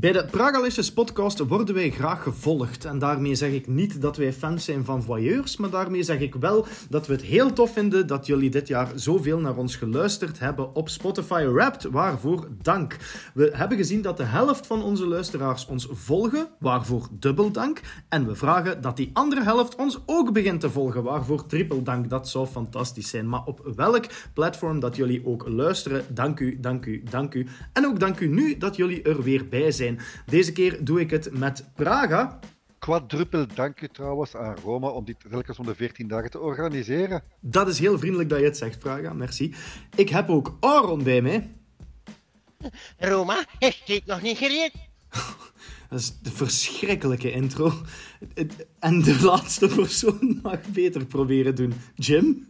Bij de Pragalicious podcast worden wij graag gevolgd. En daarmee zeg ik niet dat wij fans zijn van voyeurs, maar daarmee zeg ik wel dat we het heel tof vinden dat jullie dit jaar zoveel naar ons geluisterd hebben op Spotify Wrapped. Waarvoor dank. We hebben gezien dat de helft van onze luisteraars ons volgen, waarvoor dubbel dank. En we vragen dat die andere helft ons ook begint te volgen, waarvoor triple dank. Dat zou fantastisch zijn. Maar op welk platform dat jullie ook luisteren, dank u, dank u, dank u. En ook dank u nu dat jullie er weer bij zijn. Deze keer doe ik het met Praga. Quadruppel dank u trouwens aan Roma om dit telkens om de 14 dagen te organiseren. Dat is heel vriendelijk dat je het zegt, Praga. Merci. Ik heb ook Aaron bij mij. Roma, heeft dit nog niet gereed? Dat is de verschrikkelijke intro. En de laatste persoon mag beter proberen doen. Jim?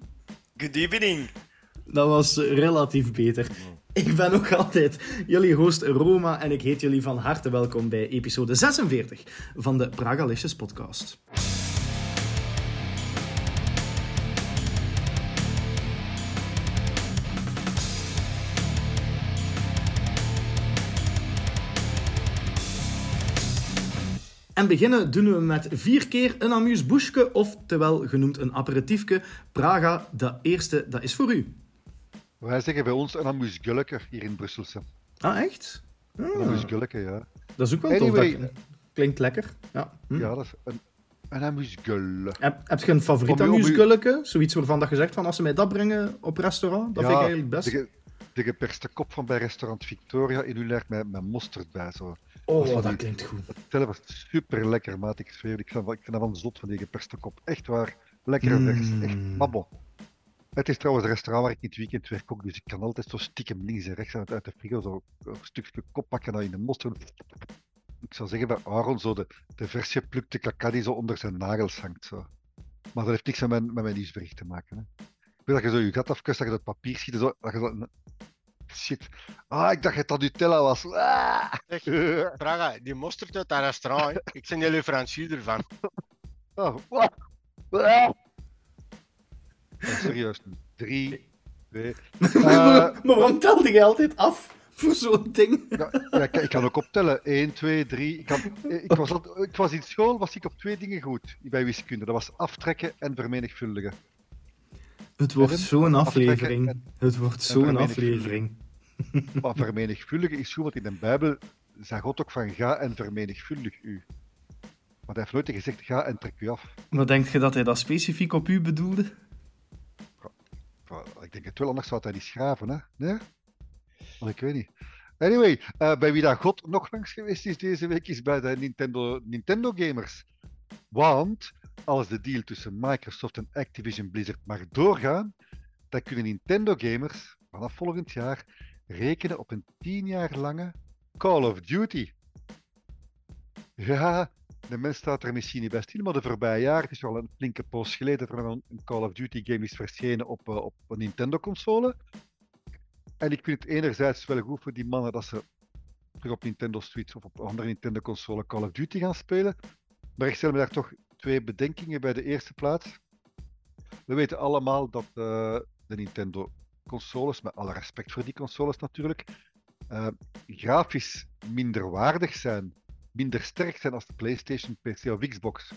Good evening. Dat was relatief beter. Ik ben nog altijd jullie host Roma en ik heet jullie van harte welkom bij episode 46 van de Pragalicious podcast. En beginnen doen we met vier keer een amuse-bouche, oftewel genoemd een aperitiefje. Praga, de eerste, dat is voor u. Wij zeggen bij ons een amusgulleke hier in Brusselse. Ah, echt? Een amusgulleke, ja. Dat is ook wel Anyway. tof. dat- Klinkt lekker. Ja. Hm. Ja, dat is een, een. Heb, heb je een favoriet amusgulleke? Zoiets waarvan dat je zegt van als ze mij dat brengen op restaurant, dat ja, vind ik eigenlijk best. De, de geperste kop van bij restaurant Victoria in Ulerg met, met mosterd bij. Zo. Oh, dat dat klinkt goed. Tellen was super lekker, maat. Ik zweer, ik vind, ik dat van zot van die geperste kop. Echt waar. Lekkere Mm. vers. Echt mabbo. Het is trouwens een restaurant waar ik in het weekend werk ook, dus ik kan altijd zo stiekem links en rechts uit, uit de frigo zo een stukje kop pakken en dat in de mosterd. Ik zou zeggen bij Aaron zo de, de vers geplukte kaka die zo onder zijn nagels hangt. Zo. Maar dat heeft niks met mijn, met mijn nieuwsbericht te maken. Hè. Ik weet dat je zo je gat afkust, dat je dat papier ziet, en zo, dat je zo... Shit. Ah, ik dacht dat dat Nutella was. Ah. Zeg, die mosterd uit dat restaurant, hè. ik ben jullie Francier ervan. Oh. Ah. Serieus. Drie, twee... Eh, maar waarom telde je altijd af voor zo'n ding? Ja, ja, ik, ik kan ook optellen. 1, 2, 3. Ik, kan, ik, was al- ik was in school was ik op twee dingen goed bij wiskunde. Dat was aftrekken en vermenigvuldigen. Het wordt zo'n aflevering. en- Het wordt zo'n aflevering. Maar vermenigvuldigen is goed, want in de Bijbel zei God ook van ga en vermenigvuldig u. Maar hij heeft nooit gezegd ga en trek u af. Maar denk je dat hij dat specifiek op u bedoelde? Ik denk het wel, anders zou hij niet schraven, hè? Nee? Maar ik weet niet. Anyway, eh, bij wie dat God nog langs geweest is deze week, is bij de Nintendo, Nintendo Gamers. Want als de deal tussen Microsoft en Activision Blizzard mag doorgaan, dan kunnen Nintendo Gamers vanaf volgend jaar rekenen op een tien jaar lange Call of Duty. Ja, de mens staat er misschien niet bij stil, maar de voorbije jaar, het is wel een flinke poos geleden dat er een, Call of Duty game is verschenen op, eh, op een Nintendo-console. En ik vind het enerzijds wel goed voor die mannen dat ze terug op Nintendo Switch of op andere Nintendo-console Call of Duty gaan spelen. Maar ik stel me daar toch twee bedenkingen bij de eerste plaats. We weten allemaal dat eh, de Nintendo-consoles, met alle respect voor die consoles natuurlijk, eh, grafisch minder waardig zijn, minder sterk zijn als de PlayStation, PC of Xbox.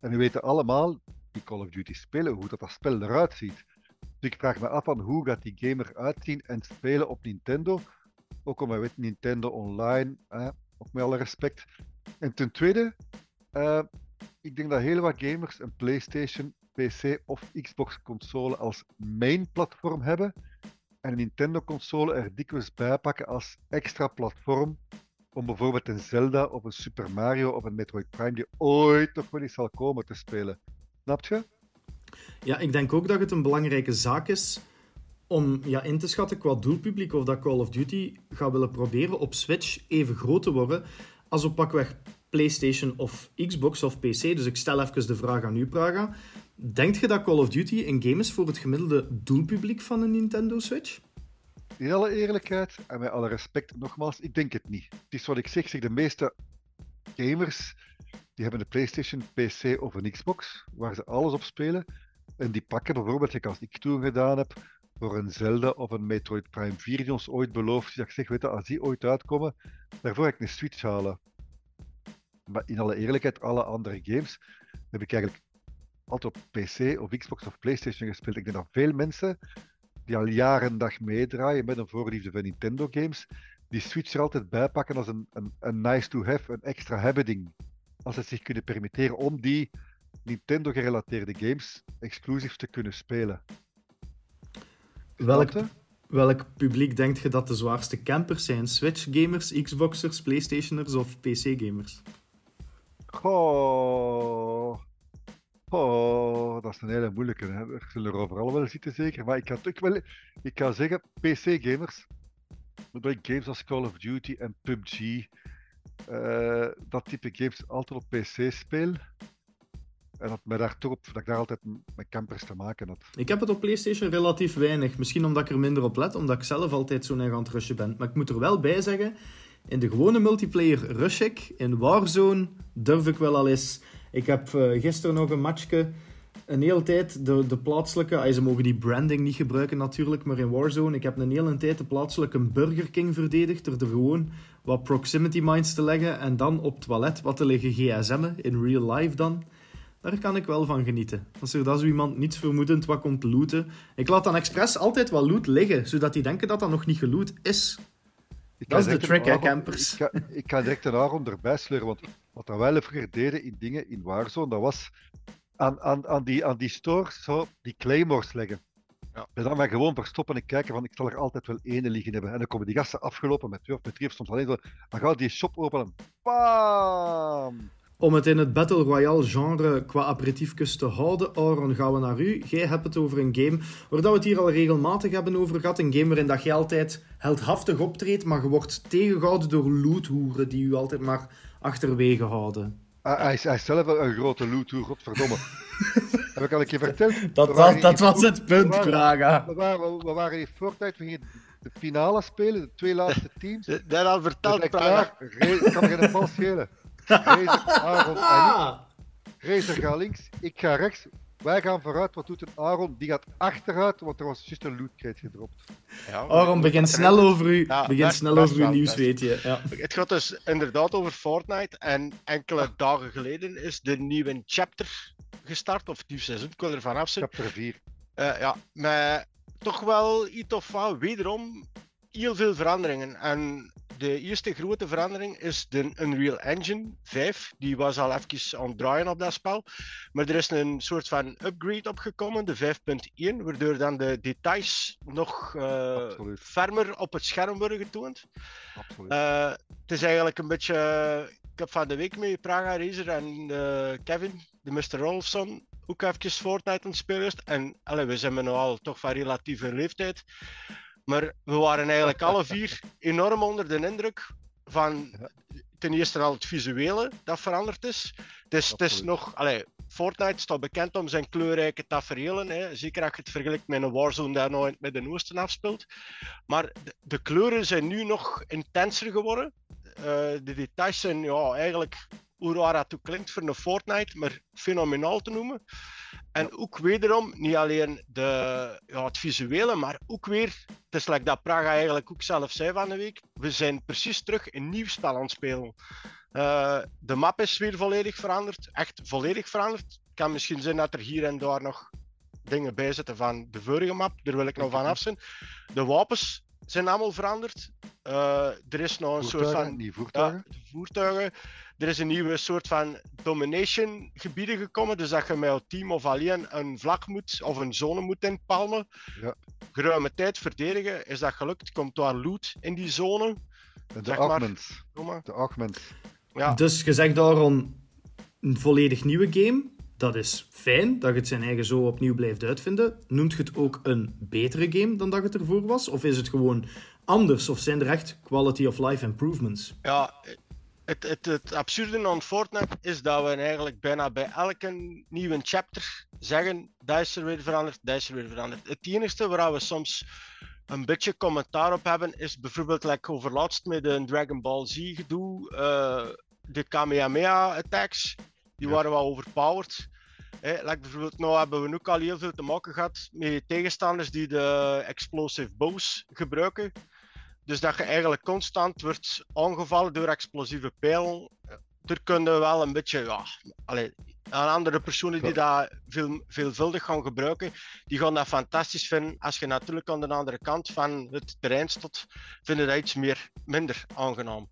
En we weten allemaal, die Call of Duty spelen, hoe dat, dat spel eruit ziet. Dus ik vraag me af van hoe gaat die game eruit zien en spelen op Nintendo. Ook omdat we weten Nintendo Online, eh, met alle respect. En ten tweede, eh, ik denk dat heel wat gamers een PlayStation, PC of Xbox console als main platform hebben. En een Nintendo console er dikwijls bij pakken als extra platform om bijvoorbeeld een Zelda of een Super Mario of een Metroid Prime die ooit nog wel eens zal komen te spelen. Snap je? Ja, ik denk ook dat het een belangrijke zaak is om ja, in te schatten qua doelpubliek of dat Call of Duty gaat willen proberen op Switch even groot te worden als op pakweg PlayStation of Xbox of PC. Dus ik stel even de vraag aan u, Praga. Denkt je dat Call of Duty een game is voor het gemiddelde doelpubliek van een Nintendo Switch? In alle eerlijkheid en met alle respect, nogmaals, ik denk het niet. Het is wat ik zeg, zeg de meeste gamers die hebben een PlayStation, PC of een Xbox, waar ze alles op spelen. En die pakken bijvoorbeeld, zoals ik toen gedaan heb, voor een Zelda of een Metroid Prime 4 die ons ooit beloofd. Dat ik zeg, weet je, als die ooit uitkomen, daarvoor ga ik een Switch halen. Maar in alle eerlijkheid, alle andere games heb ik eigenlijk altijd op PC of Xbox of PlayStation gespeeld. Ik denk dat veel mensen die al jaren en dag meedraaien met een voorliefde van Nintendo games, die Switch er altijd bij pakken als een, een, een nice to have, een extra hebben ding. Als ze het zich kunnen permitteren om die Nintendo gerelateerde games exclusief te kunnen spelen. Welk, welk publiek denkt je dat de zwaarste campers zijn? Switch-gamers, Xboxers, PlayStationers of PC-gamers? Goh. Oh, dat is een hele moeilijke. Hè. Er zullen er overal wel zitten, zeker. Maar ik ga, toch wel, ik ga zeggen, PC-gamers. Ik games als Call of Duty en PUBG, eh, dat type games altijd op PC speel. En dat, mij daar toch dat ik daar altijd met campers te maken had. Ik heb het op PlayStation relatief weinig. Misschien omdat ik er minder op let, omdat ik zelf altijd zo erg aan het rushen ben. Maar ik moet er wel bij zeggen, in de gewone multiplayer rush ik. In Warzone durf ik wel al eens. Ik heb eh, gisteren nog een matchje. Een hele tijd de, de plaatselijke. ah, Ze mogen die branding niet gebruiken natuurlijk, maar in Warzone. Ik heb een hele tijd de plaatselijke Burger King verdedigd. Er gewoon wat proximity mines te leggen. En dan op het toilet wat te liggen gsm'en. In real life dan. Daar kan ik wel van genieten. Als er dan zo iemand niets vermoedend wat komt looten. Ik laat dan expres altijd wat loot liggen, zodat die denken dat dat nog niet geloot is. Ik Dat is de direct trick, een hè, campers. Ik ga, ik ga direct een Aaron erbij sleuren, want wat wel vroeger deden in dingen in Warzone, dat was aan, aan, aan, die, aan die stores zo die claymores leggen. Ja. En dan maar gewoon verstoppen en kijken van ik zal er altijd wel ene liggen hebben. En dan komen die gasten afgelopen met twee of met drie of soms alleen zo. Dan gaat die shop openen. Bam! Om het in het Battle Royale genre qua aperitiefjes te houden, Aaron, gaan we naar u. Jij hebt het over een game waar dat we het hier al regelmatig hebben over gehad. Een game waarin dat je altijd heldhaftig optreedt, maar je wordt tegengehouden door loothoeren die u altijd maar achterwege houden. Hij, hij is, hij is zelf wel een grote loot, godverdomme. Heb ik al een keer verteld? Dat, waren dat, was het punt, Praga. We waren, we waren in Fortnite, we gingen de finale spelen, de twee laatste teams. Dat al verteld, Praga. Ik kan geen bal schelen. Razer, Aaron en ik. Ah, Razer gaat links, ik ga rechts. Wij gaan vooruit. Wat doet een Aaron? Die gaat achteruit, want er was juist een loot crate gedropt. Ja, Aaron, begin snel over u, Ja, begin best- snel best over uw nieuws, best. weet je. Ja. Het gaat dus inderdaad over Fortnite. En enkele dagen geleden is de nieuwe chapter gestart, of het nieuwe seizoen, ik wil er vanaf zijn. Chapter 4. Eh, ja, met toch wel iets of wat, wederom heel veel veranderingen. En de eerste grote verandering is de Unreal Engine 5. Die was al even aan het draaien op dat spel. Maar er is een soort van upgrade opgekomen, de 5.1, waardoor dan de details nog Absoluut. fermer op het scherm worden getoond. Eh, het is eigenlijk een beetje. Ik heb van de week met Praga Razer en eh, Kevin, de Mr. Rolfson, ook even Fortnite aan het spelen. En allee, we zijn nu al toch van relatieve leeftijd. Maar we waren eigenlijk alle vier enorm onder de indruk van ten eerste al het visuele dat veranderd is. Het is, het is nog, allee, Fortnite staat bekend om zijn kleurrijke tafereelen. Hè. Zeker als je het vergelijkt met een Warzone dat nou in het Midden-Oosten afspeelt. Maar de, de kleuren zijn nu nog intenser geworden. Eh, de details zijn ja, eigenlijk, hoe raar dat ook klinkt voor een Fortnite, maar fenomenaal te noemen. En ook wederom, niet alleen de, ja, het visuele, maar ook weer, het is like dat Praga eigenlijk ook zelf zei van de week, we zijn precies terug een nieuw spel aan het spelen. Eh, de map is weer volledig veranderd, echt volledig veranderd. Het kan misschien zijn dat er hier en daar nog dingen bij zitten van de vorige map, daar wil ik nog van af zijn. De wapens zijn allemaal veranderd. Eh, er is nog een soort van voertuigen. de voertuigen. Er is een nieuwe soort van domination gebieden gekomen. Dus dat je met je team of alleen een vlak moet of een zone moet inpalmen. Ja. Geruime tijd verdedigen. Is dat gelukt? Komt daar loot in die zone? De zeg maar. De augments. Ja. Dus je zegt Aaron, een volledig nieuwe game. Dat is fijn, dat het zijn eigen zo opnieuw blijft uitvinden. Noemt je het ook een betere game dan dat het ervoor was? Of is het gewoon anders? Of zijn er echt quality of life improvements? Ja, het, het, het absurde aan Fortnite is dat we eigenlijk bijna bij elke nieuwe chapter zeggen: dat is er weer veranderd, dat is er weer veranderd. Het enige waar we soms een beetje commentaar op hebben, is bijvoorbeeld like overlaatst met een Dragon Ball Z gedoe, eh, de Kamehameha attacks, die waren wel overpowered. Hè, like bijvoorbeeld, nou hebben we ook al heel veel te maken gehad met tegenstanders die de explosive bows gebruiken. Dus dat je eigenlijk constant wordt aangevallen door explosieve pijlen. Er kunnen wel een beetje, ja, allez, aan andere personen die dat veel, veelvuldig gaan gebruiken, die gaan dat fantastisch vinden. Als je natuurlijk aan de andere kant van het terrein staat, vinden dat iets meer, minder aangenaam.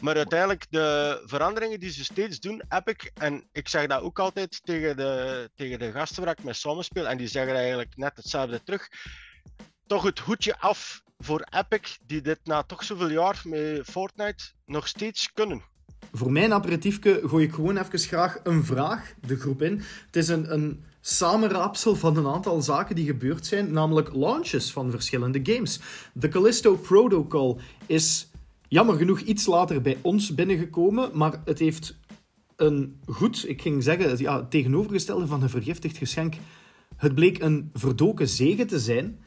Maar uiteindelijk, de veranderingen die ze steeds doen, Epic, en ik zeg dat ook altijd tegen de, tegen de gasten waar ik mee samenspeel, en die zeggen eigenlijk net hetzelfde terug. Toch het hoedje af voor Epic, die dit na toch zoveel jaar met Fortnite nog steeds kunnen. Voor mijn aperitiefje gooi ik gewoon even graag een vraag de groep in. Het is een, een samenraapsel van een aantal zaken die gebeurd zijn, namelijk launches van verschillende games. De Callisto Protocol is jammer genoeg iets later bij ons binnengekomen, maar het heeft een goed, ik ging zeggen, ja, tegenovergestelde van een vergiftigd geschenk. Het bleek een verdoken zegen te zijn.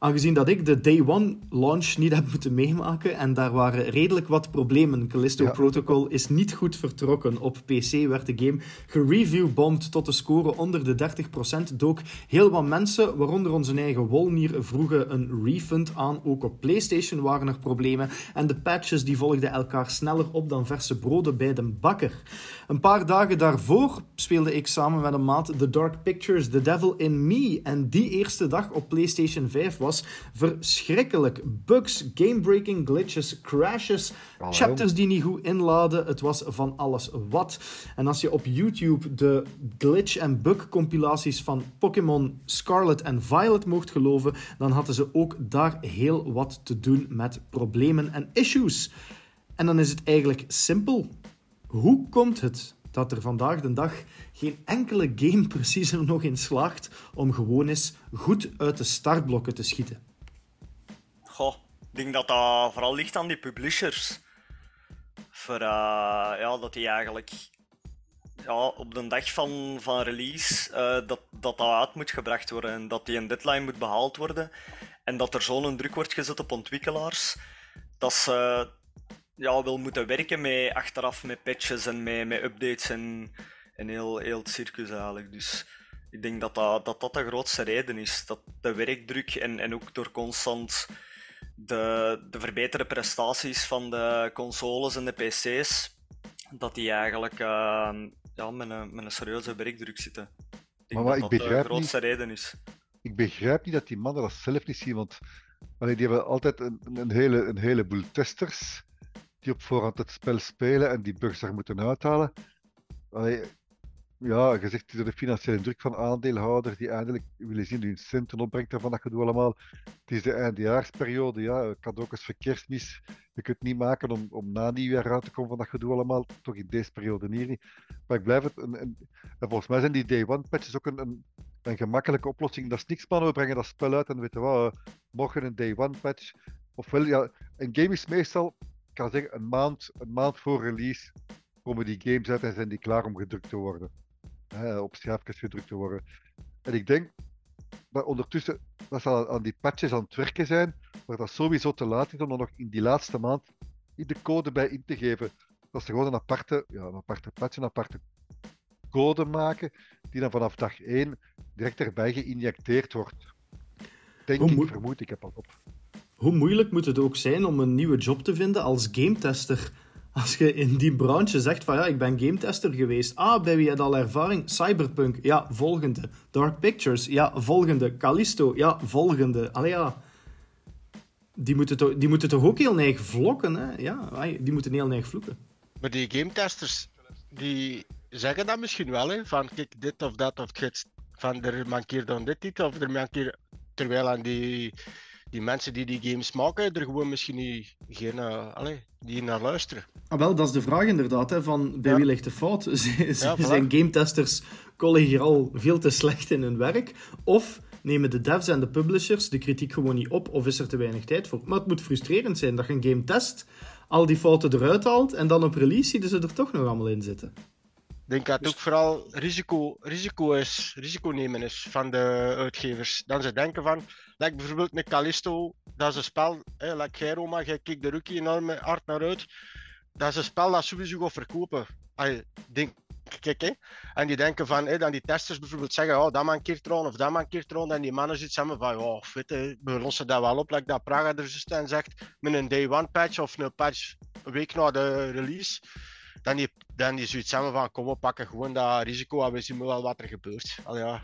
Aangezien dat ik de day one launch niet heb moeten meemaken en daar waren redelijk wat problemen. Callisto Protocol is niet goed vertrokken. Op PC werd de game gereviewbombed tot de score onder de 30%. Dook heel wat mensen, waaronder onze eigen Wolnier, vroegen een refund aan. Ook op PlayStation waren er problemen. En de patches die volgden elkaar sneller op dan verse broden bij de bakker. Een paar dagen daarvoor speelde ik samen met een maat The Dark Pictures, The Devil in Me. En die eerste dag op PlayStation 5 was verschrikkelijk. Bugs, gamebreaking glitches, crashes, chapters die niet goed inladen. Het was van alles wat. En als je op YouTube de glitch- en bug-compilaties van Pokémon Scarlet en Violet mocht geloven, dan hadden ze ook daar heel wat te doen met problemen en issues. En dan is het eigenlijk simpel. Hoe komt het dat er vandaag de dag geen enkele game precies er nog in slaagt om gewoon eens goed uit de startblokken te schieten? Goh, ik denk dat dat vooral ligt aan die publishers. Voor, uh, ja, dat die eigenlijk ja, op de dag van, van release uh, dat, dat dat uit moet gebracht worden en dat die een deadline moet behaald worden en dat er zo'n druk wordt gezet op ontwikkelaars dat ze ja, wil moeten werken met achteraf met patches en met, met updates en, en heel, heel het circus eigenlijk. Dus ik denk dat dat, dat dat de grootste reden is. Dat de werkdruk en, en ook door constant de, de verbeterde prestaties van de consoles en de PC's, dat die eigenlijk uh, ja, met, een, met een serieuze werkdruk zitten. Ik denk maar, dat ik dat de grootste niet, reden is. Ik begrijp niet dat die mannen dat zelf niet zien, want allee, die hebben altijd een, een, hele, een heleboel testers op voorhand het spel spelen en die bugs er moeten uithalen. Allee, ja, je zegt door de financiële druk van aandeelhouders die eindelijk willen zien hun centen opbrengt ervan dat gedoe allemaal. Het is de eindejaarsperiode, ja, cadeautjes voor kerstmis. Je kunt het niet maken om, om na nieuwjaar uit te komen van dat gedoe allemaal, toch in deze periode niet. Maar ik blijf het, een, een, en volgens mij zijn die day one patches ook een, een, een gemakkelijke oplossing. Dat is niks man, we brengen dat spel uit en weten we wat, morgen een day one patch. Ofwel, ja, een game is meestal kan zeggen, een maand, een maand voor release komen die games uit en zijn die klaar om gedrukt te worden. Hè, op scherpjes gedrukt te worden. En ik denk dat ondertussen dat ze aan die patches aan het werken zijn, maar dat sowieso te laat is om dan nog in die laatste maand de code bij in te geven. Dat ze gewoon een aparte, ja, een aparte patch, een aparte code maken, die dan vanaf dag 1 direct erbij geïnjecteerd wordt. Denk ik, vermoed ik, heb al op hoe moeilijk moet het ook zijn om een nieuwe job te vinden als gametester? Als je in die branche zegt van ja, ik ben gametester geweest. Ah, bij wie je al ervaring? Cyberpunk, ja, volgende. Dark Pictures, ja, volgende. Callisto, ja, volgende. Allee ja. Die moeten, toch, die moeten toch ook heel neig vlokken, hè? Ja, die moeten heel neig vloeken. Maar die gametesters, die zeggen dat misschien wel, hè? Van kijk, dit of dat, of het van er mankeert dan dit iets, of er mankeert... Terwijl aan die die mensen die die games maken, er gewoon misschien niet geen, uh, allez, die naar luisteren. Ah, wel, dat is de vraag inderdaad, hè, van bij wie ligt de fout? Zijn gametesters collegiaal veel te slecht in hun werk? Of nemen de devs en de publishers de kritiek gewoon niet op? Of is er te weinig tijd voor? Maar het moet frustrerend zijn dat je een game test, al die fouten eruit haalt en dan op release zie ze er toch nog allemaal in zitten. Ik denk dat het dus- ook vooral risico, risico, is, risico nemen is van de uitgevers. Dan ze denken van, like bijvoorbeeld met Callisto, dat is een spel, hè, like jij Roma, jij kijkt de rookie enorm hard naar uit. Dat is een spel dat sowieso gaat verkopen. Denk. En die denken van, hè, dan die testers bijvoorbeeld zeggen, oh, dat mankeert erom of dat mankeert erom. En die mannen zitten hebben van, oh, we lossen dat wel op. Dat Praga er juist en zegt, met een day one patch of een patch een week na de release. Dan die, dan die zoiets hebben van, kom we pakken gewoon dat risico en we zien wel wat er gebeurt. Al ja.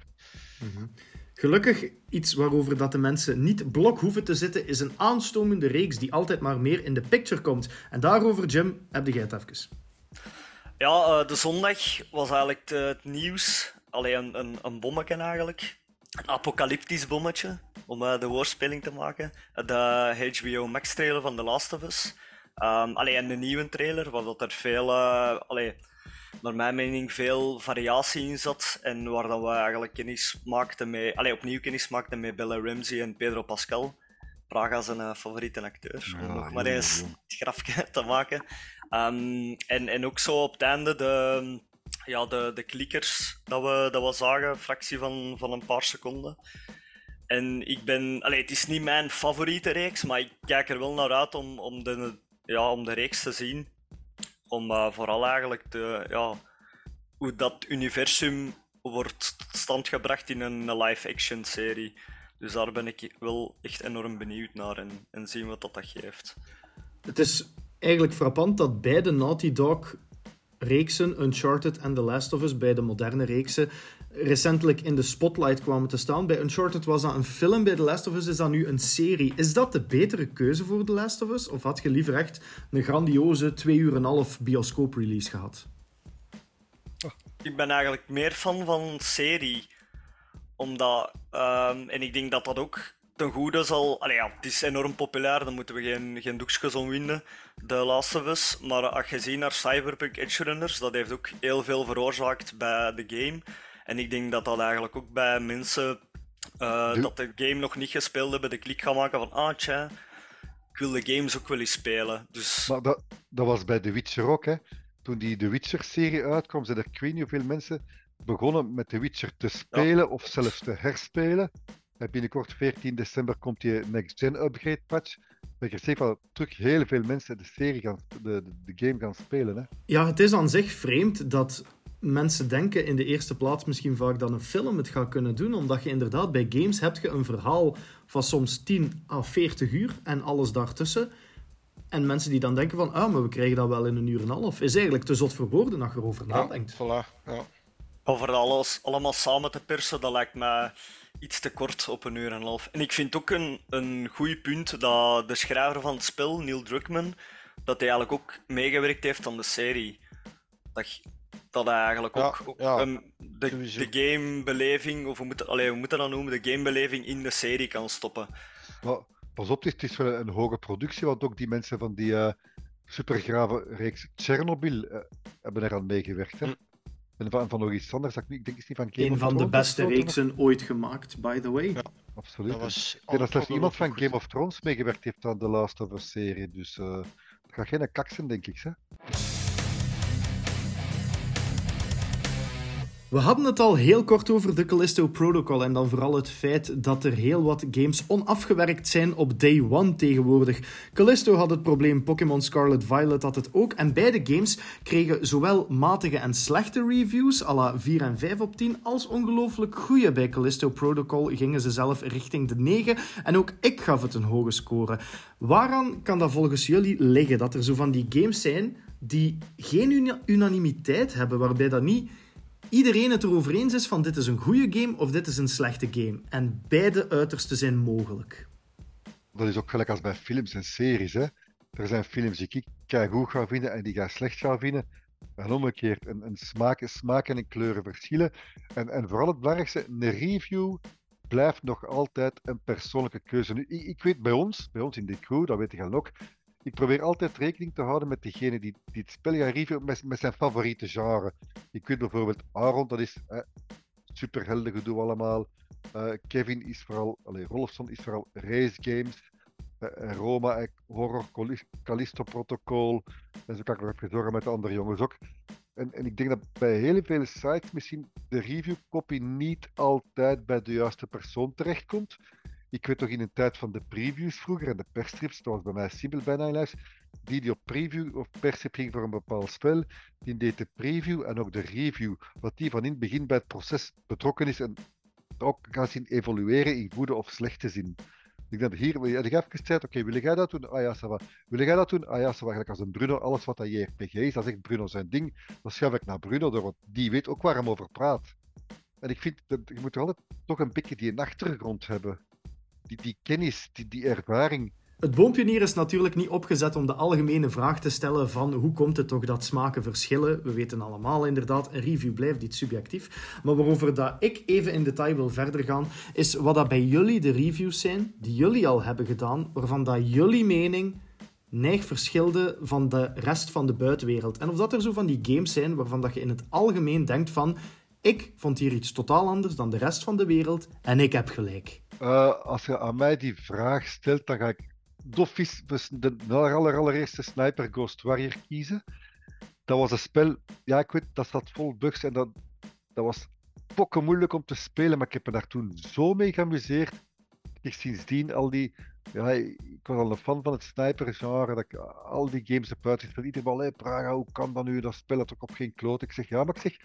Mhm. Gelukkig, iets waarover dat de mensen niet blok hoeven te zitten, is een aanstomende reeks die altijd maar meer in de picture komt. En daarover, Jim, heb jij het even. Ja, uh, de zondag was eigenlijk het nieuws. Alleen een, een, een bommetje eigenlijk. Een apocalyptisch bommetje, om uh, de woordspeling te maken. De HBO Max trailer van The Last of Us. Um, alleen de nieuwe trailer, waar dat er veel... Uh, naar mijn mening veel variatie in zat. En waar dat we eigenlijk kennis maakten met, allez, opnieuw kennis maakten met Bella Ramsey en Pedro Pascal. Praga zijn uh, favoriete acteur, om nog maar eens het grafje te maken. Um, en, en ook zo op het einde de, ja, de, de klikkers dat we, dat we zagen, een fractie van, van een paar seconden. En ik ben, allez, het is niet mijn favoriete reeks, maar ik kijk er wel naar uit om, om, de, ja, om de reeks te zien om uh, vooral eigenlijk de, ja, hoe dat universum wordt tot stand gebracht in een live-action serie. Dus daar ben ik wel echt enorm benieuwd naar en, en zien wat dat, dat geeft. Het is eigenlijk frappant dat beide Naughty Dog reeksen, Uncharted en The Last of Us, beide moderne reeksen, recentelijk in de spotlight kwamen te staan. Bij Uncharted was dat een film, bij The Last of Us is dat nu een serie. Is dat de betere keuze voor The Last of Us? Of had je liever echt een grandioze twee uur en half bioscoop-release gehad? Ik ben eigenlijk meer fan van serie. Omdat, um, en ik denk dat dat ook ten goede zal. Allee, ja, het is enorm populair, daar moeten we geen, geen doekjes om winnen, de Last of Us. Maar als je ziet naar Cyberpunk Edge Runners, dat heeft ook heel veel veroorzaakt bij de game. En ik denk dat dat eigenlijk ook bij mensen uh, dat de game nog niet gespeeld hebben, de klik gaan maken van ah tja, ik wil de games ook wel eens spelen. Dus... Maar dat, dat was bij The Witcher ook, hè. Toen die The Witcher-serie uitkwam, zijn er ik weet niet hoeveel mensen begonnen met The Witcher te spelen of zelfs te herspelen. En binnenkort, 14 december, komt die Next Gen Upgrade patch. Dat ik zeker wel terug heel veel mensen de serie gaan, de, de, de game gaan spelen. Hè. Ja, het is aan zich vreemd dat mensen denken in de eerste plaats misschien vaak dat een film het gaat kunnen doen, omdat je inderdaad bij games hebt je een verhaal van soms 10 à 40 uur en alles daartussen. En mensen die dan denken van, ah, maar we krijgen dat wel in een uur en een half, is eigenlijk te zot voor woorden als je erover nadenkt. Voilà, ja. Over alles allemaal samen te persen, dat lijkt me iets te kort op een uur en een half. En ik vind ook een, een goed punt dat de schrijver van het spel, Neil Druckmann, dat hij eigenlijk ook meegewerkt heeft aan de serie. Dat, dat hij eigenlijk ook, ook de, de gamebeleving, of hoe moet, allee, hoe moet dat dan noemen, de gamebeleving in de serie kan stoppen. Maar, pas op, het is wel een hoge productie, want ook die mensen van die uh, supergrave reeks Chernobyl uh, hebben er aan meegewerkt. Hè? Hm. En van, van nog iets anders, ik denk is niet van Game Een van de beste reeksen ooit gemaakt, by the way. Ja, absoluut. Dat was ik denk dat iemand van Game of Thrones meegewerkt heeft aan de Last of Us serie, dus uh, het gaat geen kak zijn, denk ik. Hè? We hadden het al heel kort over de Callisto Protocol en dan vooral het feit dat er heel wat games onafgewerkt zijn op day one tegenwoordig. Callisto had het probleem, Pokémon Scarlet Violet had het ook en beide games kregen zowel matige en slechte reviews, à la 4 en 5 op 10, als ongelooflijk goede. Bij Callisto Protocol gingen ze zelf richting de 9 en ook ik gaf het een hoge score. Waaraan kan dat volgens jullie liggen, dat er zo van die games zijn die geen unanimiteit hebben, waarbij dat niet iedereen het erover eens is van dit is een goede game of dit is een slechte game. En beide uitersten zijn mogelijk. Dat is ook gelijk als bij films en series. Hè. Er zijn films die ik goed ga vinden en die ga slecht ga vinden. En omgekeerd, een, een smaak, en kleuren verschillen. En, en vooral het belangrijkste, een review blijft nog altijd een persoonlijke keuze. Nu, ik, ik weet bij ons, bij ons in de crew, dat weet je ook, ik probeer altijd rekening te houden met degene die, die het spel gaat reviewen met, met zijn favoriete genre. Ik weet bijvoorbeeld Aaron, dat is eh, superhelden gedoe allemaal. Uh, Kevin is vooral, allee, Rolfson is vooral race games. Uh, Roma, Horror, Callisto Protocol. En zo kan ik nog even zorgen met de andere jongens ook. En, en ik denk dat bij heel veel sites misschien de review copy niet altijd bij de juiste persoon terechtkomt. Ik weet toch in een tijd van de previews vroeger en de persstrips, dat was bij mij simpel bij Nine die die op preview of percep ging voor een bepaald spel, die deed de preview en ook de review. Wat die van in het begin bij het proces betrokken is en ook kan zien evolueren in goede of slechte zin. Ik denk hier, wil je even gezegd, oké, wil jij dat doen? Ah ja, ça va. Wil jij dat doen? Ah ja, ça va. Gelijk als een Bruno, alles wat dat JRPG is, dat zegt Bruno zijn ding, dan schuif ik naar Bruno door, want die weet ook waar hij over praat. En ik vind, dat je moet altijd toch een beetje die achtergrond hebben. Die, kennis, die, die ervaring. Het boompje is natuurlijk niet opgezet om de algemene vraag te stellen van hoe komt het toch dat smaken verschillen. We weten allemaal inderdaad, een review blijft iets subjectief. Maar waarover dat ik even in detail wil verder gaan, is wat dat bij jullie de reviews zijn die jullie al hebben gedaan, waarvan dat jullie mening neig verschilde van de rest van de buitenwereld. En of dat er zo van die games zijn waarvan dat je in het algemeen denkt van ik vond hier iets totaal anders dan de rest van de wereld en ik heb gelijk. Uh, als je aan mij die vraag stelt, dan ga ik doffies de aller, allereerste Sniper Ghost Warrior kiezen. Dat was een spel, ja, ik weet, dat zat vol bugs en dat, dat was pokken moeilijk om te spelen, maar ik heb me daar toen zo mee geamuseerd. Ik sindsdien al die, ja, ik was al een fan van het sniper-genre, dat ik al die games heb uitgespeeld. Iedereen wel, Praga, hoe kan dat nu? Dat spel dat ook op geen kloot. Ik zeg, ja, maar ik zeg,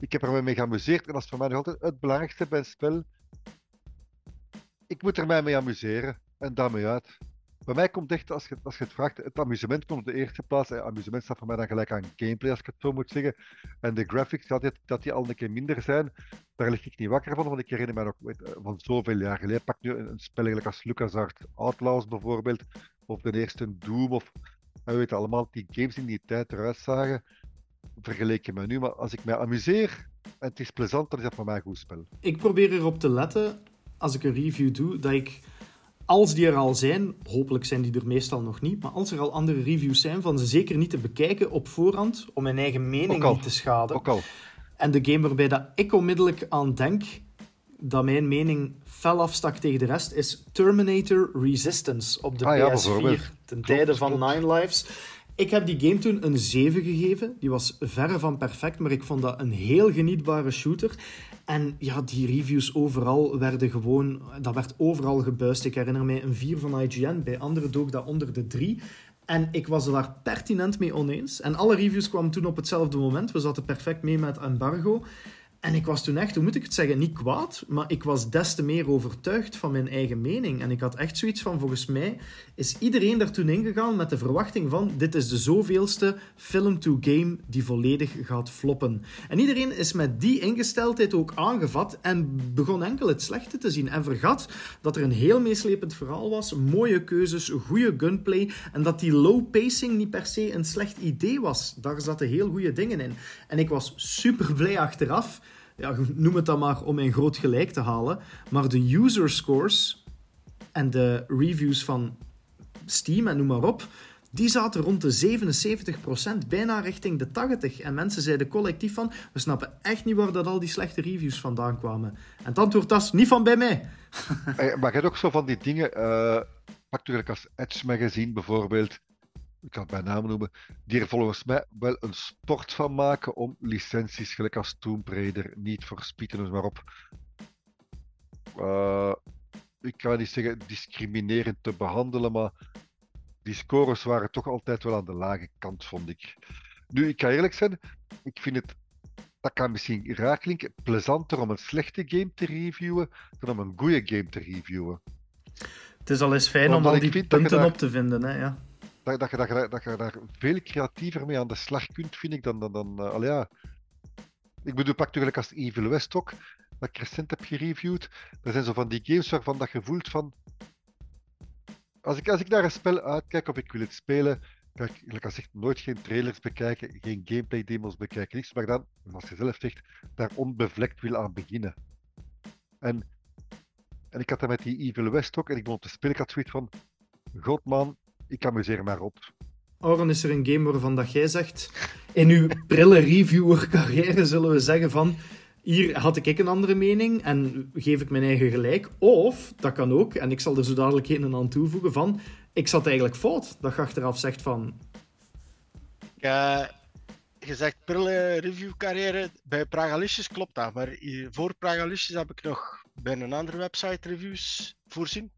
ik heb er mee geamuseerd en dat is voor mij nog altijd het belangrijkste bij een spel. Ik moet er mij mee amuseren en daarmee uit. Bij mij komt echt, als je, als je het vraagt, het amusement komt op de eerste plaats. En amusement staat voor mij dan gelijk aan gameplay, als ik het zo moet zeggen. En de graphics, dat die, dat die al een keer minder zijn, daar lig ik niet wakker van. Want ik herinner me nog weet, van zoveel jaar geleden. Pak nu een, een spel als LucasArts Outlaws bijvoorbeeld. Of de eerste Doom. Of, we weten allemaal die games in die tijd eruit zagen. Vergeleken met nu. Maar als ik mij amuseer en het is plezant, dan is dat voor mij een goed spel. Ik probeer erop te letten, als ik een review doe, dat ik als die er al zijn, hopelijk zijn die er meestal nog niet, maar als er al andere reviews zijn, van ze zeker niet te bekijken op voorhand, om mijn eigen mening niet te schaden. Ook al. En de game waarbij dat ik onmiddellijk aan denk, dat mijn mening fel afstak tegen de rest, is Terminator Resistance op de ah, PS4, ten tijde van Nine Lives. Ik heb die game toen een 7 gegeven. Die was verre van perfect, maar ik vond dat een heel genietbare shooter. En ja, die reviews overal werden gewoon... Dat werd overal gebuist. Ik herinner mij een 4 van IGN. Bij anderen dook dat onder de 3. En ik was daar pertinent mee oneens. En alle reviews kwamen toen op hetzelfde moment. We zaten perfect mee met embargo. En ik was toen echt, hoe moet ik het zeggen, niet kwaad, maar ik was des te meer overtuigd van mijn eigen mening. En ik had echt zoiets van, volgens mij is iedereen daar toen ingegaan met de verwachting van, dit is de zoveelste film-to-game die volledig gaat floppen. En iedereen is met die ingesteldheid ook aangevat en begon enkel het slechte te zien. En vergat dat er een heel meeslepend verhaal was, mooie keuzes, goede gunplay en dat die low pacing niet per se een slecht idee was. Daar zaten heel goede dingen in. En ik was super blij achteraf ja, noem het dan maar om mijn groot gelijk te halen. Maar de user scores en de reviews van Steam en noem maar op, die zaten rond de 77%, bijna richting de 80%. En mensen zeiden collectief van, we snappen echt niet waar dat al die slechte reviews vandaan kwamen. En het antwoord was, niet van bij mij. maar je hebt ook zo van die dingen, uh, natuurlijk als Edge Magazine bijvoorbeeld, ik kan het bij naam noemen, die er volgens mij wel een sport van maken om licenties, gelijk als Tomb Raider, niet voor spieten, maar op. Uh, ik kan niet zeggen discriminerend te behandelen, maar die scores waren toch altijd wel aan de lage kant, vond ik. Nu, ik kan eerlijk zijn, ik vind het, dat kan misschien raar klinken, plezanter om een slechte game te reviewen dan om een goede game te reviewen. Het is al eens fijn om al die punten op te vinden, hè, ja dat, dat, je, dat, dat daar veel creatiever mee aan de slag kunt, vind ik, dan... dan, uh, ja. Ik bedoel, pak natuurlijk als Evil West ook, dat ik recent heb gereviewd. Er zijn zo van die games waarvan dat je voelt van... Als ik, als ik naar een spel uitkijk of ik wil het spelen, ga ik, ik als nooit geen trailers bekijken, geen gameplay demos bekijken, niks, maar dan, zoals je zelf zegt, daar onbevlekt wil aan beginnen. En, en ik had dat met die Evil West ook, en ik begon te spelen, ik had zoiets van, god man, ik amuseer maar op. Oren, is er een game waarvan dat jij zegt, in uw prille reviewer carrière zullen we zeggen van, hier had ik een andere mening en geef ik mijn eigen gelijk. Of, dat kan ook, en ik zal er zo dadelijk een aan toevoegen van, ik zat eigenlijk fout. Dat je achteraf zegt van... Ja, je zegt prille review carrière, bij Pragalicious klopt dat, maar voor Pragalicious heb ik nog bij een andere website reviews voorzien.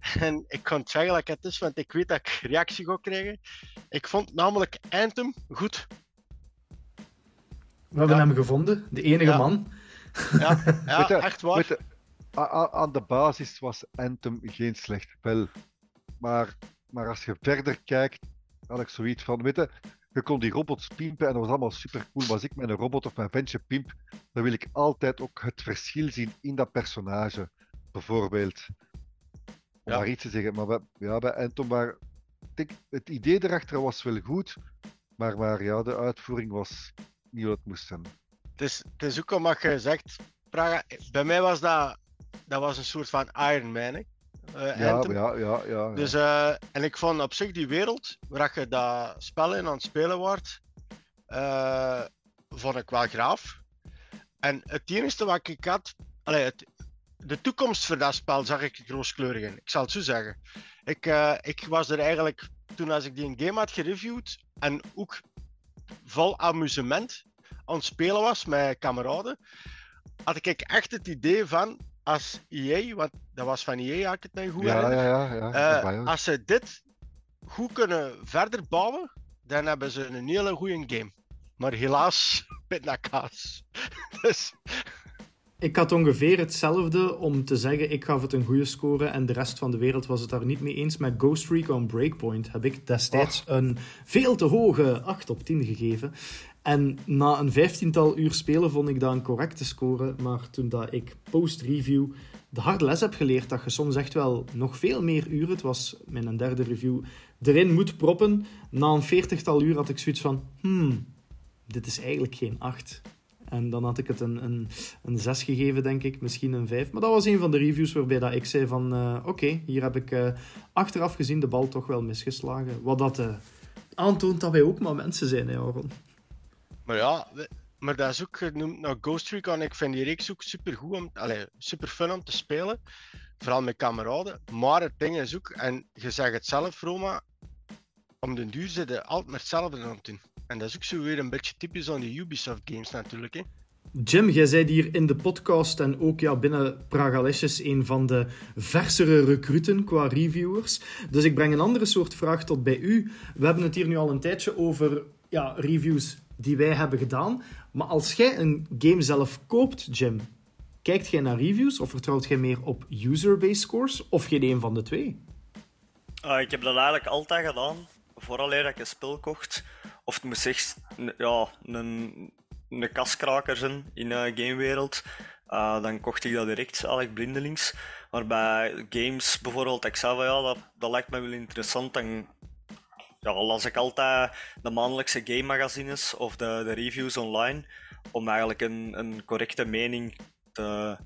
En ik kan het zeggen dat het is, want ik weet dat ik reactie ga krijgen. Ik vond namelijk Anthem goed. We hebben Ja. hem gevonden, de enige Ja. man. Ja, ja je- echt waar. Je, aan de basis was Anthem geen slecht spel. Maar, maar als je verder kijkt, had ik zoiets van, weet je, je kon die robots pimpen en dat was allemaal super cool. Maar als ik met een robot of mijn ventje pimp, dan wil ik altijd ook het verschil zien in dat personage. Bijvoorbeeld. Om maar iets te zeggen. Maar bij, ja, bij ik denk, het idee erachter was wel goed. Maar, maar ja, de uitvoering was niet wat het moest zijn. Het is, het is ook omdat je zegt, Praga, bij mij was dat, dat was een soort van Iron Man. Hè? Eh, Ja, Anthem. ja, ja, ja. ja. Dus, eh, en ik vond op zich die wereld, waar je dat spel in aan het spelen wordt, eh, vond ik wel graaf. En het enige wat ik had, allee, het, de toekomst voor dat spel zag ik rooskleurig in. Ik zal het zo zeggen. Ik, eh, ik was er eigenlijk, toen als ik die een game had gereviewd en ook vol amusement aan het spelen was met kameraden, had ik echt het idee van, als EA, want dat was van EA, had ik het mij goed ja, herinner, ja, ja, ja. eh, als ze dit goed kunnen verder bouwen, dan hebben ze een hele goede game. Maar helaas, pindakaas. dus Ik had ongeveer hetzelfde om te zeggen, ik gaf het een goede score en de rest van de wereld was het daar niet mee eens. Met Ghost Recon Breakpoint heb ik destijds een veel te hoge 8 op 10 gegeven. En na een vijftiental uur spelen vond ik dat een correcte score, maar toen dat ik post-review de harde les heb geleerd dat je soms echt wel nog veel meer uren, het was mijn derde review, erin moet proppen. Na een veertigtal uur had ik zoiets van, hmm, dit is eigenlijk geen 8. En dan had ik het een, een, een 6 gegeven, denk ik, misschien een 5. Maar dat was een van de reviews waarbij dat ik zei van... eh, Oké, hier heb ik eh, achteraf gezien de bal toch wel misgeslagen. Wat dat eh, aantoont dat wij ook maar mensen zijn, hè, Aaron. Maar ja, maar dat is ook genoemd naar Ghost Recon. Ik vind die reeks ook super goed om, allee, super fun om te spelen. Vooral met kameraden. Maar het ding is ook, en je zegt het zelf, Roma, om den duur zitten altijd maar hetzelfde aan het doen. En dat is ook zo weer een beetje typisch aan die Ubisoft games natuurlijk. Hè. Jim, jij zei hier in de podcast en ook ja, binnen Pragalesjes een van de versere recruten qua reviewers. Dus ik breng een andere soort vraag tot bij u. We hebben het hier nu al een tijdje over ja, reviews die wij hebben gedaan. Maar als jij een game zelf koopt, Jim, kijkt jij naar reviews of vertrouwt jij meer op user-based scores of geen een van de twee? Ah, ik heb dat eigenlijk altijd gedaan. Vooral dat ik een spel kocht. Of het moest echt ja, een, een kaskraker zijn in de gamewereld. Ah, dan kocht ik dat direct, eigenlijk blindelings. Maar bij games bijvoorbeeld, ik zei ja, dat, dat lijkt me wel interessant. Dan ja, las ik altijd de maandelijkse game magazines of de, de reviews online. Om eigenlijk een, een correcte mening te,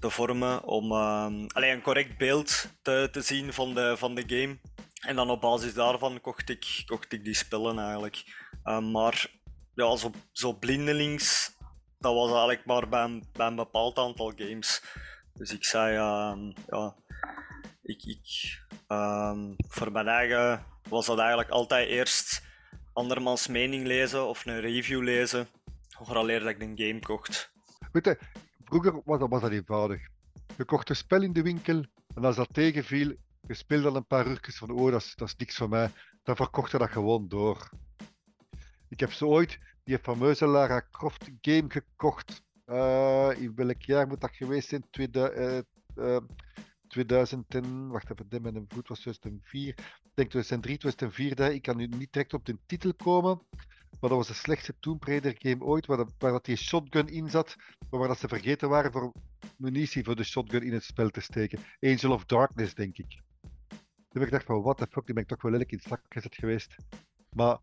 te vormen. Om ehm, allee, een correct beeld te, te zien van de, van de game. En dan op basis daarvan kocht ik, kocht ik die spellen eigenlijk. Ehm, maar ja, zo, zo blindelings, dat was eigenlijk maar bij een, bij een bepaald aantal games. Dus ik zei, ehm, ja, ik, ik, ehm, voor mijn eigen was dat eigenlijk altijd eerst andermans mening lezen of een review lezen, vooraleer dat ik een game kocht. Weet je, vroeger was dat, was dat eenvoudig. Je kocht een spel in de winkel en als dat tegenviel, je speelde al een paar uurtjes van oh, dat is, dat is niks voor mij, dan verkocht je dat gewoon door. Ik heb zo ooit die fameuze Lara Croft game gekocht. Eh, in welk jaar moet dat geweest zijn? Tweede, eh, eh, 2000 en... Wacht even, dit met een voet was 2004. Ik denk 2003, 2004. dat- Ik kan nu niet direct op de titel komen. Maar dat was de slechtste Tomb Raider game ooit, waar, waar dat die shotgun in zat, maar waar dat ze vergeten waren voor munitie voor de shotgun in het spel te steken. Angel of Darkness, denk ik. Heb ik gedacht van, what the fuck, die ben ik toch wel lelijk in het zak gezet geweest. Maar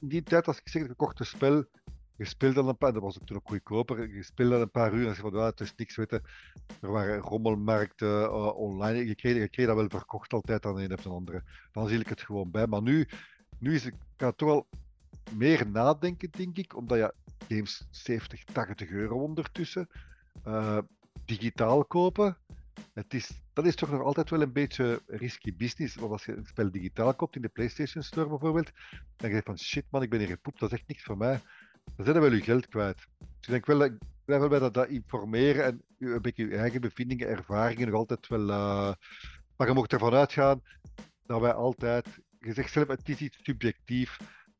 in die tijd, als ik zeg, een spel, je speelde dan een paar, dat was ook toen ook goedkoper, je speelde dan een paar uur en zei van, ah, het is niks, weet je. Er waren rommelmarkten eh, online, je kreeg, je dat wel verkocht altijd aan een of de andere. Dan zie ik het gewoon bij. Maar nu, nu is kan het toch wel meer nadenken, denk ik, omdat ja, games 70, 80 euro ondertussen. eh, digitaal kopen. Dat is toch nog altijd wel een beetje risky business. Want als je een spel digitaal koopt in de PlayStation Store bijvoorbeeld, dan denk je van shit man, ik ben hier gepoept, dat is echt niks voor mij. Dan zijn we wel je geld kwijt. Dus ik denk wel dat blijf wel dat, informeren en een beetje uw eigen bevindingen, ervaringen nog altijd wel. eh, maar je mocht ervan uitgaan dat wij altijd, je zegt zelf, het is iets subjectief,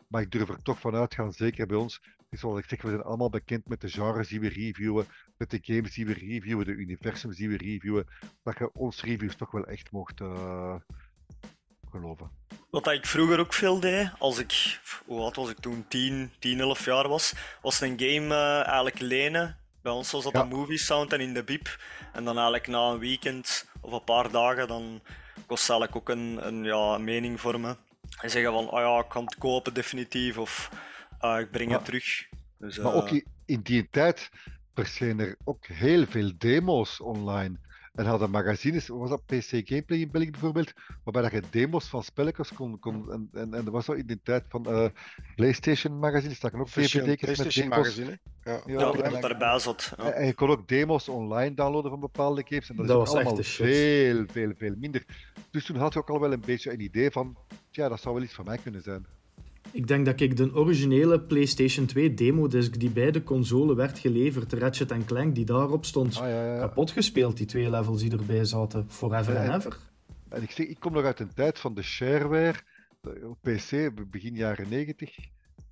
maar ik durf er toch van uitgaan, zeker bij ons. Is zoals ik zeg, we zijn allemaal bekend met de genres die we reviewen, met de games die we reviewen, de universums die we reviewen, dat je ons reviews toch wel echt mocht eh, geloven. Wat ik vroeger ook veel deed, als ik, hoe oud was ik toen, 10, 10, 11 jaar was, was een game eh, eigenlijk lenen. Bij ons was dat Ja. een movie sound en in de biep. En dan eigenlijk na een weekend of een paar dagen, dan kost eigenlijk ook een, een ja, mening vormen. En zeggen van, oh ja, ik kan het kopen definitief, of ah, ik breng Maar- het terug. Dus, Maar eh, ook i- in die tijd verschenen er ook heel veel demo's online. En hadden magazines, was dat PC Gameplay in België bijvoorbeeld, waarbij dat je demos van spelletjes kon. kon en, en, en dat was zo in de tijd van eh, PlayStation magazines, dat kan ook VPD's met PlayStation demos. magazine. Ja. Ja, ja, en- dat het daarbij zat. Ja. En en je kon ook demos online downloaden van bepaalde games. En dat, Dat is was allemaal veel, veel, veel minder. Dus toen had je ook al wel een beetje een idee van, ja, dat zou wel iets van mij kunnen zijn. Ik denk dat ik de originele PlayStation 2 demodisc die bij de console werd geleverd, Ratchet Clank die daarop stond, Ah, ja, ja, ja. kapot gespeeld, die twee levels die erbij zaten. Forever En- and ever. En ik, zeg, ik kom nog uit een tijd van de shareware op PC, begin jaren 90,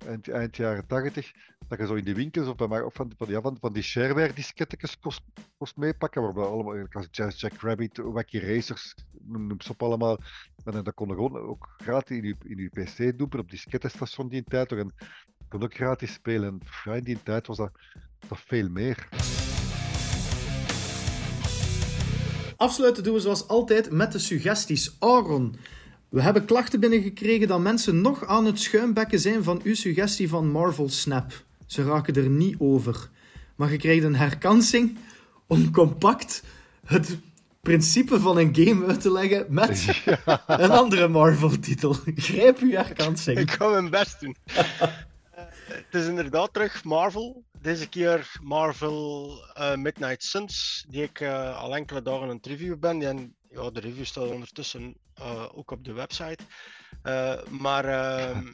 eind, eind jaren 80, dat je zo in de winkels of, bij, mij- of van, van, van, van die shareware diskettekes kost, kost meepakken, waarbij allemaal, was Jazz Jack Rabbit, Wacky Racers, noem ze op allemaal. En dat kon je gewoon ook gratis in je, in je PC doen, op diskettenstation die tijd en kon ook gratis spelen. En ja, in die tijd was dat, dat veel meer. Afsluiten doen we zoals altijd met de suggesties. Aaron, we hebben klachten binnengekregen dat mensen nog aan het schuimbekken zijn van uw suggestie van Marvel Snap. Ze raken er niet over. Maar je krijgt een herkansing om compact het principe van een game uit te leggen met een andere Marvel-titel. Grijp uw herkansing. Ik ga mijn best doen. Eh, het is inderdaad terug Marvel. Deze keer Marvel eh, Midnight Suns, die ik eh, al enkele dagen aan het review ben. En ja, de review staat ondertussen ook op de website. Maar ehm,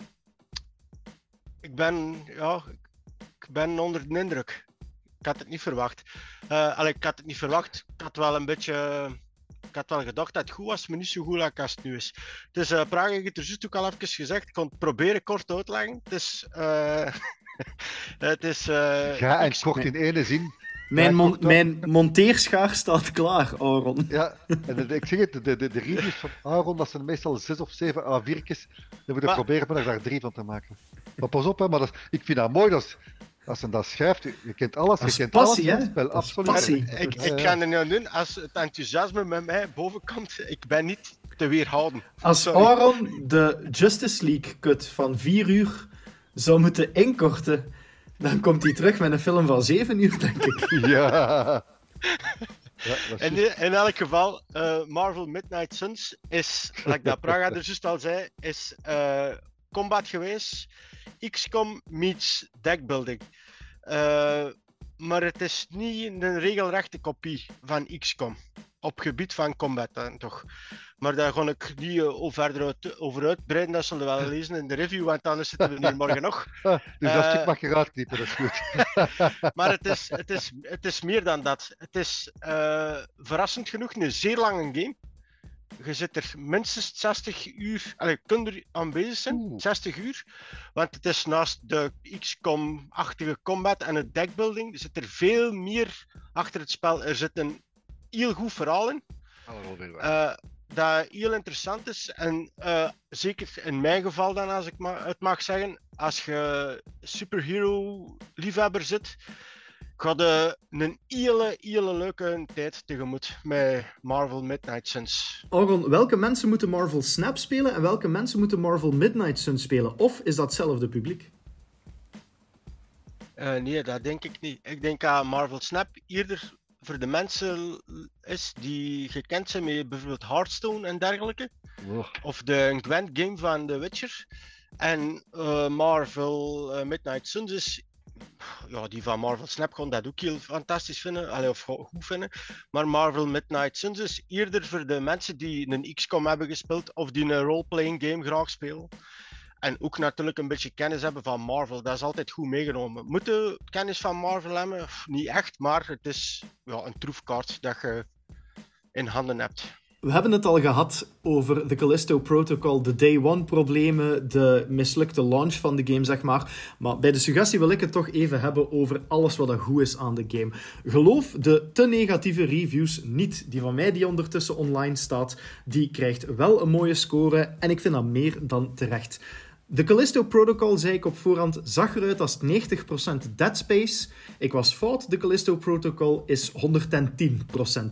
ik ben, ja, ben onder de indruk. Ik had het niet verwacht. Eh, allee, ik had het niet verwacht. Ik had wel een beetje. Ik had wel gedacht dat het goed was, maar niet zo goed als het nu is. Dus uh, Praag heeft het er ook al even gezegd. Ik kon het proberen kort uitleggen. Het is. eh, het is. eh, Ga en kort in ene zin. Mijn, Ja, mon- mijn monteerschaar staat klaar, Aaron. Ja, en de- ik zeg het, de, de, de reviews van Aaron, dat zijn meestal zes of zeven A4'tjes. Dan moet Maar- proberen om er daar drie van te maken. Maar pas op, hè, maar dat, ik vind dat mooi, dat is, als je dat schrijft, je, kent alles, Dat is je kent passie, alles het spel, absoluut. passie. Ik, ik ga er nu doen. Als het enthousiasme met mij boven komt, ik ben niet te weerhouden. Als Sorry. Aaron de Justice League cut van 4 uur zou moeten inkorten, dan komt hij terug met een film van 7 uur, denk ik. Ja. Ja, dat is In, in elk geval, eh, Marvel Midnight Suns is, like dat Praga er juist al zei, is eh, combat geweest. XCOM meets deckbuilding. Eh, maar het is niet een regelrechte kopie van XCOM. Op gebied van combat dan toch. Maar daar ga ik niet eh, over verder uit, over uitbreiden. Dat zullen we wel lezen in de review, want anders zitten we hier morgen nog. Ah, dus dat eh, stuk mag je eruit knippen, dat is goed. Maar het is, het is, het is meer dan dat. Het is verrassend genoeg een zeer lange game. Je zit er minstens 60 uur, allee, kun er aan bezig zijn, Oeh. 60 uur. Want het is naast de XCOM-achtige combat en het deckbuilding, er zit er veel meer achter het spel. Er zit een heel goed verhaal in. Eh, dat heel interessant is. En eh, zeker in mijn geval dan, als ik ma het mag zeggen, als je superhero-liefhebber zit, gaat je een hele, hele leuke tijd tegemoet met Marvel Midnight Suns. Aaron, welke mensen moeten Marvel Snap spelen en welke mensen moeten Marvel Midnight Sun spelen? Of is dat hetzelfde publiek? Eh, nee, dat denk ik niet. Ik denk dat Marvel Snap eerder voor de mensen is die gekend zijn met bijvoorbeeld Hearthstone en dergelijke. Of de Gwent game van The Witcher. En eh, Marvel eh, Midnight Suns is. Ja, die van Marvel Snap kon dat ook heel fantastisch vinden, allee, of go- goed vinden. Maar Marvel Midnight Suns is eerder voor de mensen die een XCOM hebben gespeeld of die een role-playing game graag spelen. En ook natuurlijk een beetje kennis hebben van Marvel. Dat is altijd goed meegenomen. Moeten kennis van Marvel hebben? Niet echt, maar het is ja, een troefkaart dat je in handen hebt. We hebben het al gehad over de Callisto Protocol, de day one problemen, de mislukte launch van de game, zeg maar. Maar bij de suggestie wil ik het toch even hebben over alles wat er goed is aan de game. Geloof de te negatieve reviews niet. Die van mij, die ondertussen online staat, die krijgt wel een mooie score en ik vind dat meer dan terecht. De Callisto Protocol, zei ik op voorhand, zag eruit als 90% Dead Space. Ik was fout, de Callisto Protocol is 110%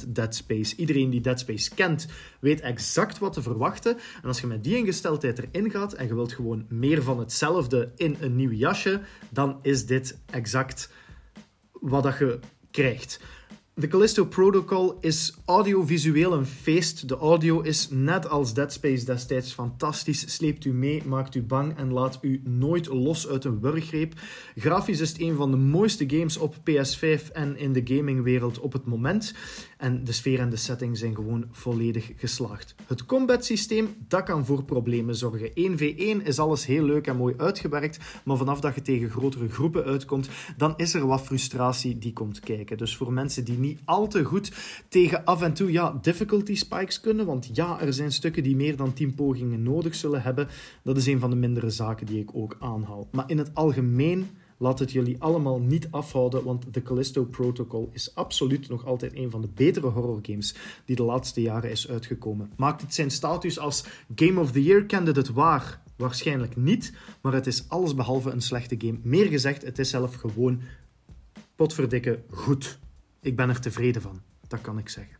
Dead Space. Iedereen die Dead Space kent, weet exact wat te verwachten. En als je met die ingesteldheid erin gaat en je wilt gewoon meer van hetzelfde in een nieuw jasje, dan is dit exact wat dat je krijgt. The Callisto Protocol is audiovisueel een feest. De audio is net als Dead Space destijds fantastisch, sleept u mee, maakt u bang en laat u nooit los uit een wurggreep. Grafisch is het een van de mooiste games op PS5 en in de gamingwereld op het moment. En de sfeer en de setting zijn gewoon volledig geslaagd. Het combat systeem, dat kan voor problemen zorgen. 1v1 is alles heel leuk en mooi uitgewerkt, maar vanaf dat je tegen grotere groepen uitkomt, dan is er wat frustratie die komt kijken. Dus voor mensen die niet al te goed tegen af en toe ja, difficulty spikes kunnen, want ja, er zijn stukken die meer dan 10 pogingen nodig zullen hebben, dat is een van de mindere zaken die ik ook aanhaal. Maar in het algemeen Laat het jullie allemaal niet afhouden, want The Callisto Protocol is absoluut nog altijd een van de betere horrorgames die de laatste jaren is uitgekomen. Maakt het zijn status als Game of the Year candidate waar? Waarschijnlijk niet, maar het is allesbehalve een slechte game. Meer gezegd, het is zelf gewoon potverdikke goed. Ik ben er tevreden van, dat kan ik zeggen.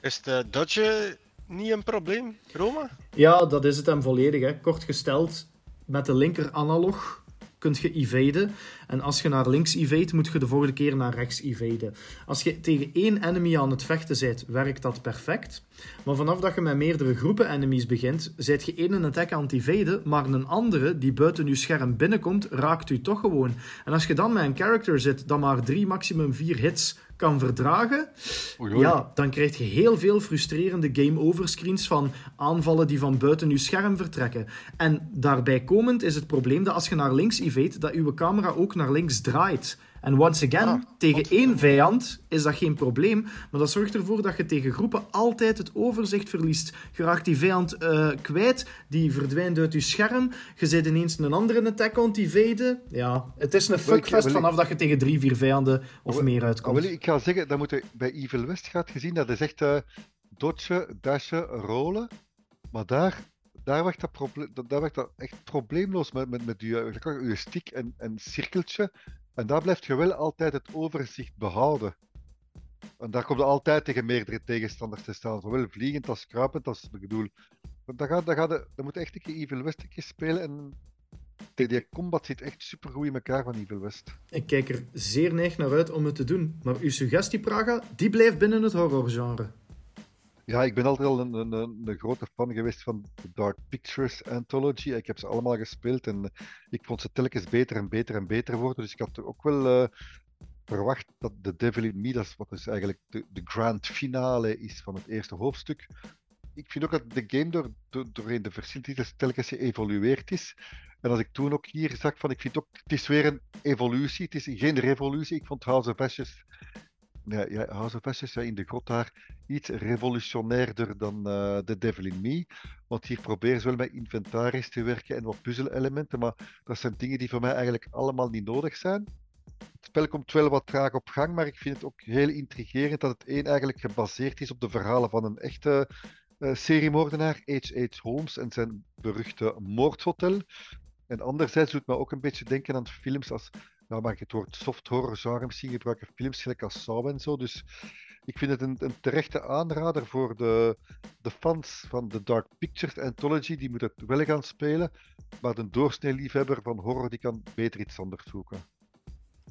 Is de dodge niet een probleem, Roma? Ja, dat is het hem volledig. Hè. Kort gesteld, met de linker analog kunt je evaden. En als je naar links evade, moet je de volgende keer naar rechts evaden. Als je tegen één enemy aan het vechten bent, werkt dat perfect. Maar vanaf dat je met meerdere groepen enemies begint, zet je één attack aan het evaden, maar een andere die buiten je scherm binnenkomt, raakt u toch gewoon. En als je dan met een character zit dat maar drie, maximum vier hits kan verdragen, ja, dan krijg je heel veel frustrerende game-over screens van aanvallen die van buiten je scherm vertrekken. En daarbij komend is het probleem dat als je naar links evade, dat uw camera ook naar links draait. En once again, ah, tegen één vijand is dat geen probleem, maar dat zorgt ervoor dat je tegen groepen altijd het overzicht verliest. Je raakt die vijand uh, kwijt, die verdwijnt uit je scherm, je zit ineens een andere attack on die vijden. Ja, het is een fuckfest vanaf dat je tegen drie, vier vijanden of meer uitkomt. ik ga zeggen, dat moet je bij Evil West gaat gezien, dat is echt uh, dodgen, dashen, rollen, maar daar daar werd dat, daar dat echt probleemloos met, met, met je, je en, en cirkeltje. En daar blijft je wel altijd het overzicht behouden. En daar komt je altijd tegen meerdere tegenstanders te staan. Zowel vliegend als kruipend als ik bedoel. Dan, gaat, dan, gaat de, dan moet echt een keer Evil West spelen. En die combat zit echt super goed in elkaar van Evil West. Ik kijk er zeer neig naar uit om het te doen. Maar uw suggestie, Praga, die blijft binnen het horrorgenre. Ja, ik ben altijd al een, een, een, grote fan geweest van de Dark Pictures Anthology. Ik heb ze allemaal gespeeld en ik vond ze telkens beter en beter en beter worden. Dus ik had ook wel uh, verwacht dat The Devil in Me, dat is wat dus eigenlijk de, de grand finale is van het eerste hoofdstuk. Ik vind ook dat de game door, door, doorheen de verschillende titels telkens geëvolueerd is. En als ik toen ook hier zag van, ik vind ook, het is weer een evolutie, het is geen revolutie. Ik vond House of Ashes ja, ja, House of Ashes ja, in de grot daar iets revolutionairder dan uh, The Devil in Me. Want hier proberen ze wel met inventaris te werken en wat puzzelelementen, maar dat zijn dingen die voor mij eigenlijk allemaal niet nodig zijn. Het spel komt wel wat traag op gang, maar ik vind het ook heel intrigerend dat het één eigenlijk gebaseerd is op de verhalen van een echte uh, seriemoordenaar, H.H. Holmes en zijn beruchte moordhotel. En anderzijds doet me ook een beetje denken aan films als nou mag ik het woord soft horror genre misschien gebruiken, films gelijk als Saw en zo. Dus ik vind het een, een terechte aanrader voor de, de fans van de Dark Pictures Anthology. Die moet het wel gaan spelen, maar de doorsnee liefhebber van horror die kan beter iets anders zoeken.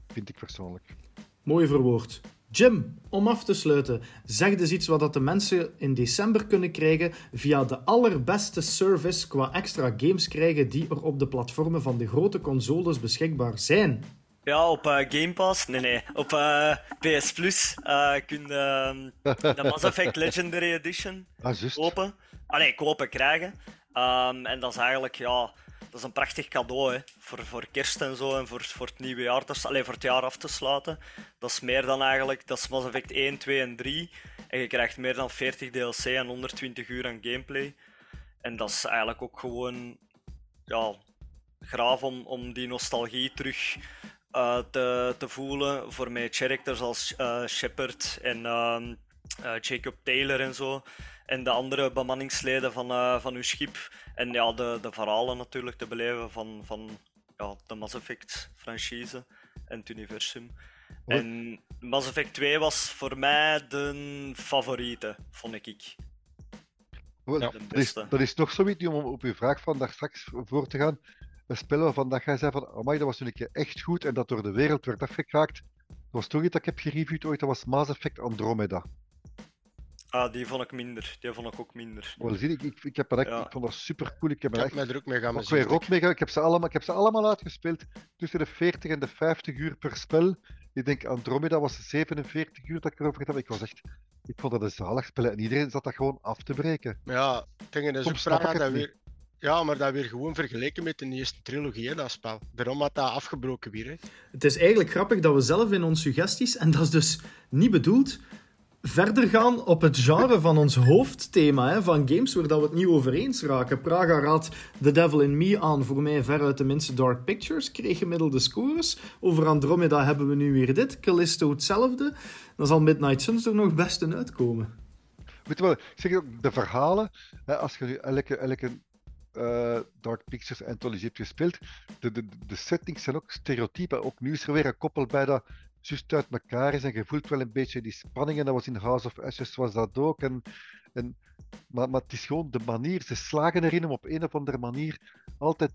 Vind ik persoonlijk. Mooi verwoord. Jim, om af te sluiten, zeg dus iets wat de mensen in december kunnen krijgen via de allerbeste service qua extra games krijgen die er op de platformen van de grote consoles beschikbaar zijn. Ja, op uh, Game Pass. Nee, nee. Op uh, eh, PS Plus uh, kun je uh, de Mass Effect Legendary Edition ah, kopen. Allee, kopen krijgen. Um, en dat is eigenlijk, ja... dat is een prachtig cadeau hè. Voor, voor kerst en zo en voor, voor het nieuwe jaar, te, alleen voor het jaar af te sluiten. Dat is meer dan eigenlijk, dat is Mass Effect 1, 2 en 3. En je krijgt meer dan 40 DLC en 120 uur aan gameplay. En dat is eigenlijk ook gewoon ja, graaf om, om die nostalgie terug uh, te, te voelen voor mij characters als uh, Shepard en uh, Jacob Taylor en zo. En de andere bemanningsleden van, van uw schip. En ja, de, de verhalen natuurlijk te beleven van, van ja, de Mass Effect franchise en het universum. En Mass Effect 2 was voor mij de favoriete, vond ik. Ja. Dat, is, dat is toch zoiets om op uw vraag van daar straks voor te gaan. Een spel waarvan dat jij zei van, amai, dat was toen een keer echt goed en dat door de wereld werd afgekraakt. Dat was toch iets dat ik heb gereviewd ooit, dat was Mass Effect Andromeda. Ah, die vond ik minder. Die vond ik ook minder. Wel, zie, ik, ik, ik, heb echt, ik vond dat super cool. Ik heb, ik echt, er ook mee gaan ook weer ook mee Ik heb, ze allemaal, ik heb ze allemaal uitgespeeld. Tussen de 40 en de 50 uur per spel. Ik denk Andromeda was 47 uur dat ik erover had. Ik was echt. Ik vond dat een zalig spel en iedereen zat dat gewoon af te breken. Ja, dingen is ook dat weer. Ja, maar dat weer gewoon vergeleken met de eerste trilogie, hè, dat spel. Daarom had dat afgebroken weer. Hè. Het is eigenlijk grappig dat we zelf in onze suggesties, en dat is dus niet bedoeld, verder gaan op het genre van ons hoofdthema hè, van games waar dat we het niet over eens raken. Praga raadt The Devil in Me aan, voor mij veruit de minste Dark Pictures, kreeg gemiddelde scores. Over Andromeda hebben we nu weer dit, Callisto hetzelfde. Dan zal Midnight Suns er nog best in uitkomen. Weet je wel, ik zeg ook, de verhalen, hè, als je elke, elke uh, Dark Pictures Anthology hebt gespeeld, de, de, de settings zijn ook stereotypen. Ook nu is er weer een koppel bij dat juist uit elkaar is en je voelt wel een beetje die spanning. En dat was in House of Ashes was dat ook. En, en, maar, maar het is gewoon de manier, ze slagen erin om op een of andere manier altijd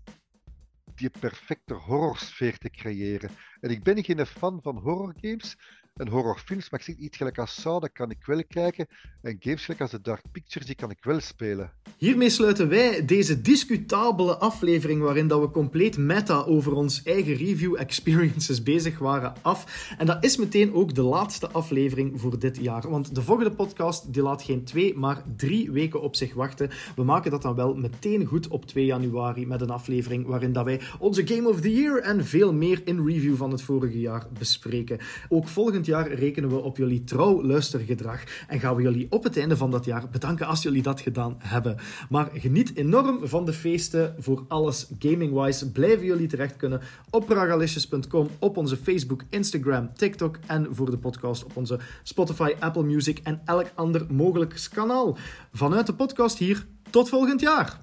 die perfecte horrorsfeer te creëren. En ik ben geen fan van horrorgames, een horrorfilms, maar ik zeg iets gelijk als Saw, dat kan ik wel kijken. En games gelijk als The Dark Pictures, die kan ik wel spelen. Hiermee sluiten wij deze discutabele aflevering, waarin dat we compleet meta over ons eigen review experiences bezig waren, af. En dat is meteen ook de laatste aflevering voor dit jaar. Want de volgende podcast die laat geen twee, maar drie weken op zich wachten. We maken dat dan wel meteen goed op 2 januari met een aflevering waarin dat wij onze Game of the Year en veel meer in review van het vorige jaar bespreken. Ook volgend jaar rekenen we op jullie trouw luistergedrag en gaan we jullie op het einde van dat jaar bedanken als jullie dat gedaan hebben. Maar geniet enorm van de feesten voor alles gaming-wise. Blijven jullie terecht kunnen op pragalicious.com, op onze Facebook, Instagram, TikTok en voor de podcast op onze Spotify, Apple Music en elk ander mogelijk kanaal. Vanuit de podcast hier, tot volgend jaar!